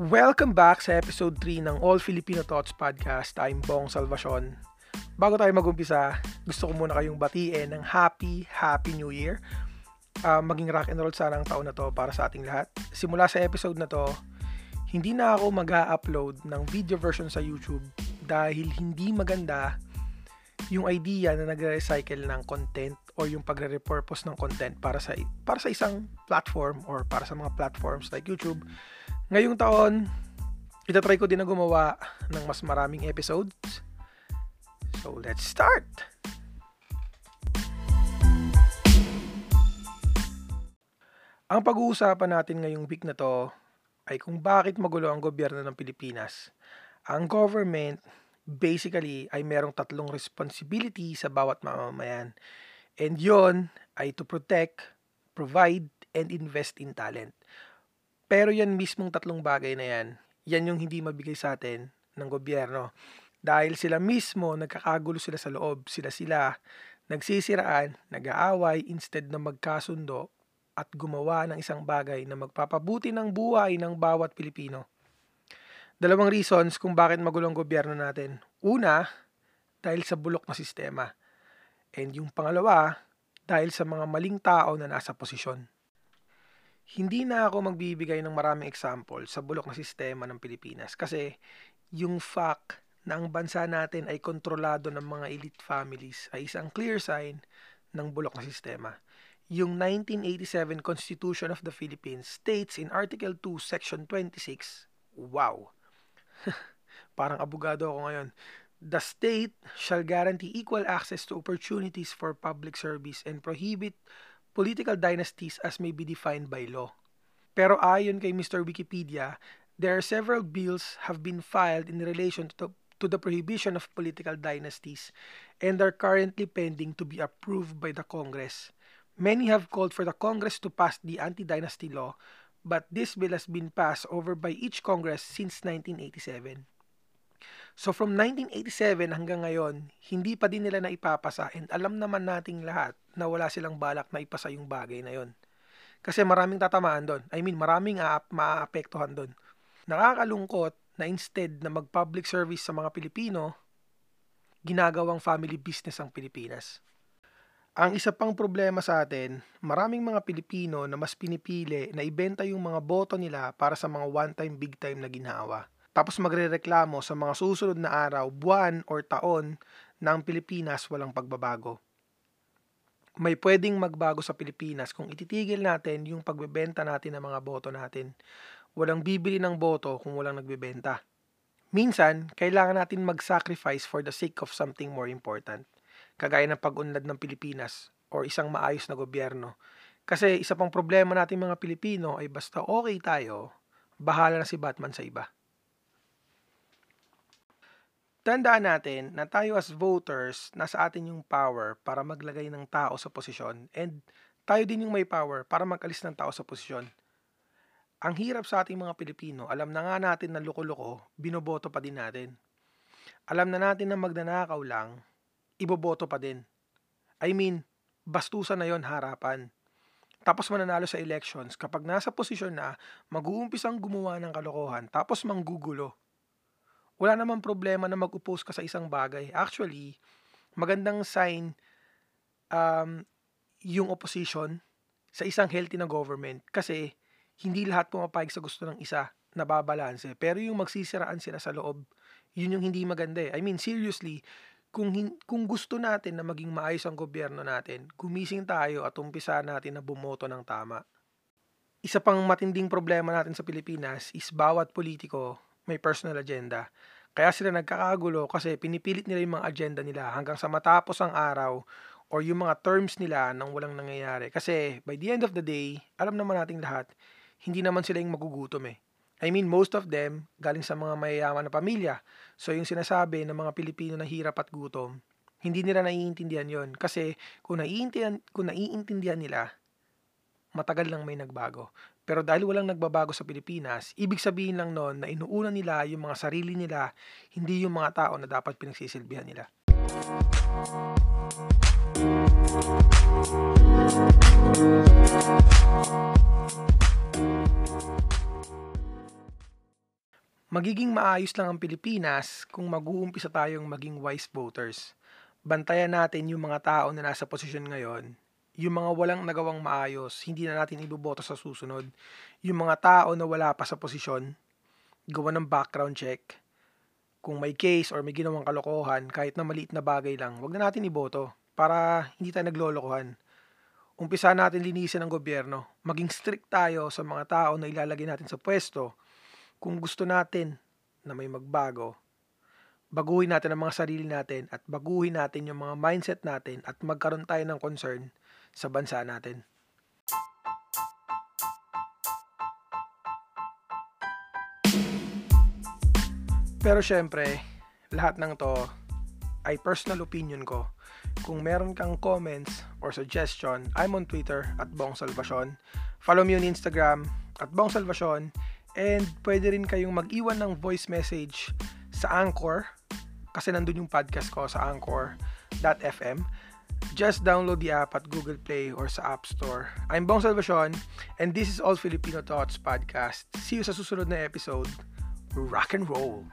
Welcome back sa episode 3 ng All Filipino Thoughts Podcast. I'm Bong Salvacion. Bago tayo magumpisa, gusto ko muna kayong batiin ng Happy, Happy New Year. Uh, maging rock and roll sana ang taon na to para sa ating lahat. Simula sa episode na to, hindi na ako mag-upload ng video version sa YouTube dahil hindi maganda yung idea na nagre-recycle ng content or yung pagre-repurpose ng content para sa para sa isang platform or para sa mga platforms like YouTube Ngayong taon, itatry ko din na gumawa ng mas maraming episodes. So, let's start! Ang pag-uusapan natin ngayong week na to ay kung bakit magulo ang gobyerno ng Pilipinas. Ang government basically ay merong tatlong responsibility sa bawat mamamayan. And yon ay to protect, provide, and invest in talent. Pero yan mismong tatlong bagay na yan, yan yung hindi mabigay sa atin ng gobyerno. Dahil sila mismo, nagkakagulo sila sa loob, sila-sila, nagsisiraan, nag-aaway instead na magkasundo at gumawa ng isang bagay na magpapabuti ng buhay ng bawat Pilipino. Dalawang reasons kung bakit magulong gobyerno natin. Una, dahil sa bulok na sistema. And yung pangalawa, dahil sa mga maling tao na nasa posisyon. Hindi na ako magbibigay ng maraming example sa bulok na sistema ng Pilipinas kasi yung fact na ang bansa natin ay kontrolado ng mga elite families ay isang clear sign ng bulok na sistema. Yung 1987 Constitution of the Philippines states in Article 2, Section 26, wow, parang abogado ako ngayon, The state shall guarantee equal access to opportunities for public service and prohibit political dynasties as may be defined by law. Pero ayon kay Mr. Wikipedia, there are several bills have been filed in relation to, to the prohibition of political dynasties and are currently pending to be approved by the Congress. Many have called for the Congress to pass the anti-dynasty law, but this bill has been passed over by each Congress since 1987. So from 1987 hanggang ngayon, hindi pa din nila na ipapasa and alam naman nating lahat na wala silang balak na ipasa yung bagay na yon. Kasi maraming tatamaan doon. I mean, maraming maaapektuhan doon. Nakakalungkot na instead na mag-public service sa mga Pilipino, ginagawang family business ang Pilipinas. Ang isa pang problema sa atin, maraming mga Pilipino na mas pinipili na ibenta yung mga boto nila para sa mga one-time, big-time na ginawa tapos magrereklamo sa mga susunod na araw, buwan or taon ang Pilipinas walang pagbabago. May pwedeng magbago sa Pilipinas kung ititigil natin yung pagbebenta natin ng mga boto natin. Walang bibili ng boto kung walang nagbebenta. Minsan, kailangan natin mag-sacrifice for the sake of something more important, kagaya ng pag-unlad ng Pilipinas or isang maayos na gobyerno. Kasi isa pang problema natin mga Pilipino ay basta okay tayo, bahala na si Batman sa iba. Tandaan natin na tayo as voters, nasa atin yung power para maglagay ng tao sa posisyon and tayo din yung may power para magalis ng tao sa posisyon. Ang hirap sa ating mga Pilipino, alam na nga natin na loko-loko, binoboto pa din natin. Alam na natin na magnanakaw lang, iboboto pa din. I mean, bastusan na yon harapan. Tapos mananalo sa elections kapag nasa posisyon na mag-uumpisang gumawa ng kalokohan tapos manggugulo wala namang problema na mag-oppose ka sa isang bagay. Actually, magandang sign um, yung opposition sa isang healthy na government kasi hindi lahat pumapayag sa gusto ng isa na babalanse. Pero yung magsisiraan sila sa loob, yun yung hindi maganda eh. I mean, seriously, kung, kung gusto natin na maging maayos ang gobyerno natin, gumising tayo at umpisa natin na bumoto ng tama. Isa pang matinding problema natin sa Pilipinas is bawat politiko may personal agenda. Kaya sila nagkakagulo kasi pinipilit nila yung mga agenda nila hanggang sa matapos ang araw or yung mga terms nila nang walang nangyayari. Kasi by the end of the day, alam naman nating lahat, hindi naman sila yung magugutom eh. I mean, most of them galing sa mga mayayaman na pamilya. So yung sinasabi ng mga Pilipino na hirap at gutom, hindi nila naiintindihan yon Kasi kung naiintindihan, kung naiintindihan nila, matagal lang may nagbago. Pero dahil walang nagbabago sa Pilipinas, ibig sabihin lang noon na inuuna nila yung mga sarili nila, hindi yung mga tao na dapat pinagsisilbihan nila. Magiging maayos lang ang Pilipinas kung mag-uumpisa tayong maging wise voters. Bantayan natin yung mga tao na nasa posisyon ngayon. Yung mga walang nagawang maayos, hindi na natin iboboto sa susunod. Yung mga tao na wala pa sa posisyon, gawa ng background check. Kung may case or may ginawang kalokohan, kahit na maliit na bagay lang, wag na natin iboto para hindi tayo naglolokohan. Umpisa natin linisin ang gobyerno. Maging strict tayo sa mga tao na ilalagay natin sa pwesto kung gusto natin na may magbago, baguhin natin ang mga sarili natin at baguhin natin yung mga mindset natin at magkaroon tayo ng concern sa bansa natin. Pero syempre, lahat ng to ay personal opinion ko. Kung meron kang comments or suggestion, I'm on Twitter at Bong Salvacion. Follow me on Instagram at Bong Salvacion And pwede rin kayong mag-iwan ng voice message sa Anchor kasi nandun yung podcast ko sa anchor.fm. Just download the app at Google Play or sa App Store. I'm Bong Salvacion and this is All Filipino Thoughts Podcast. See you sa susunod na episode. Rock and roll!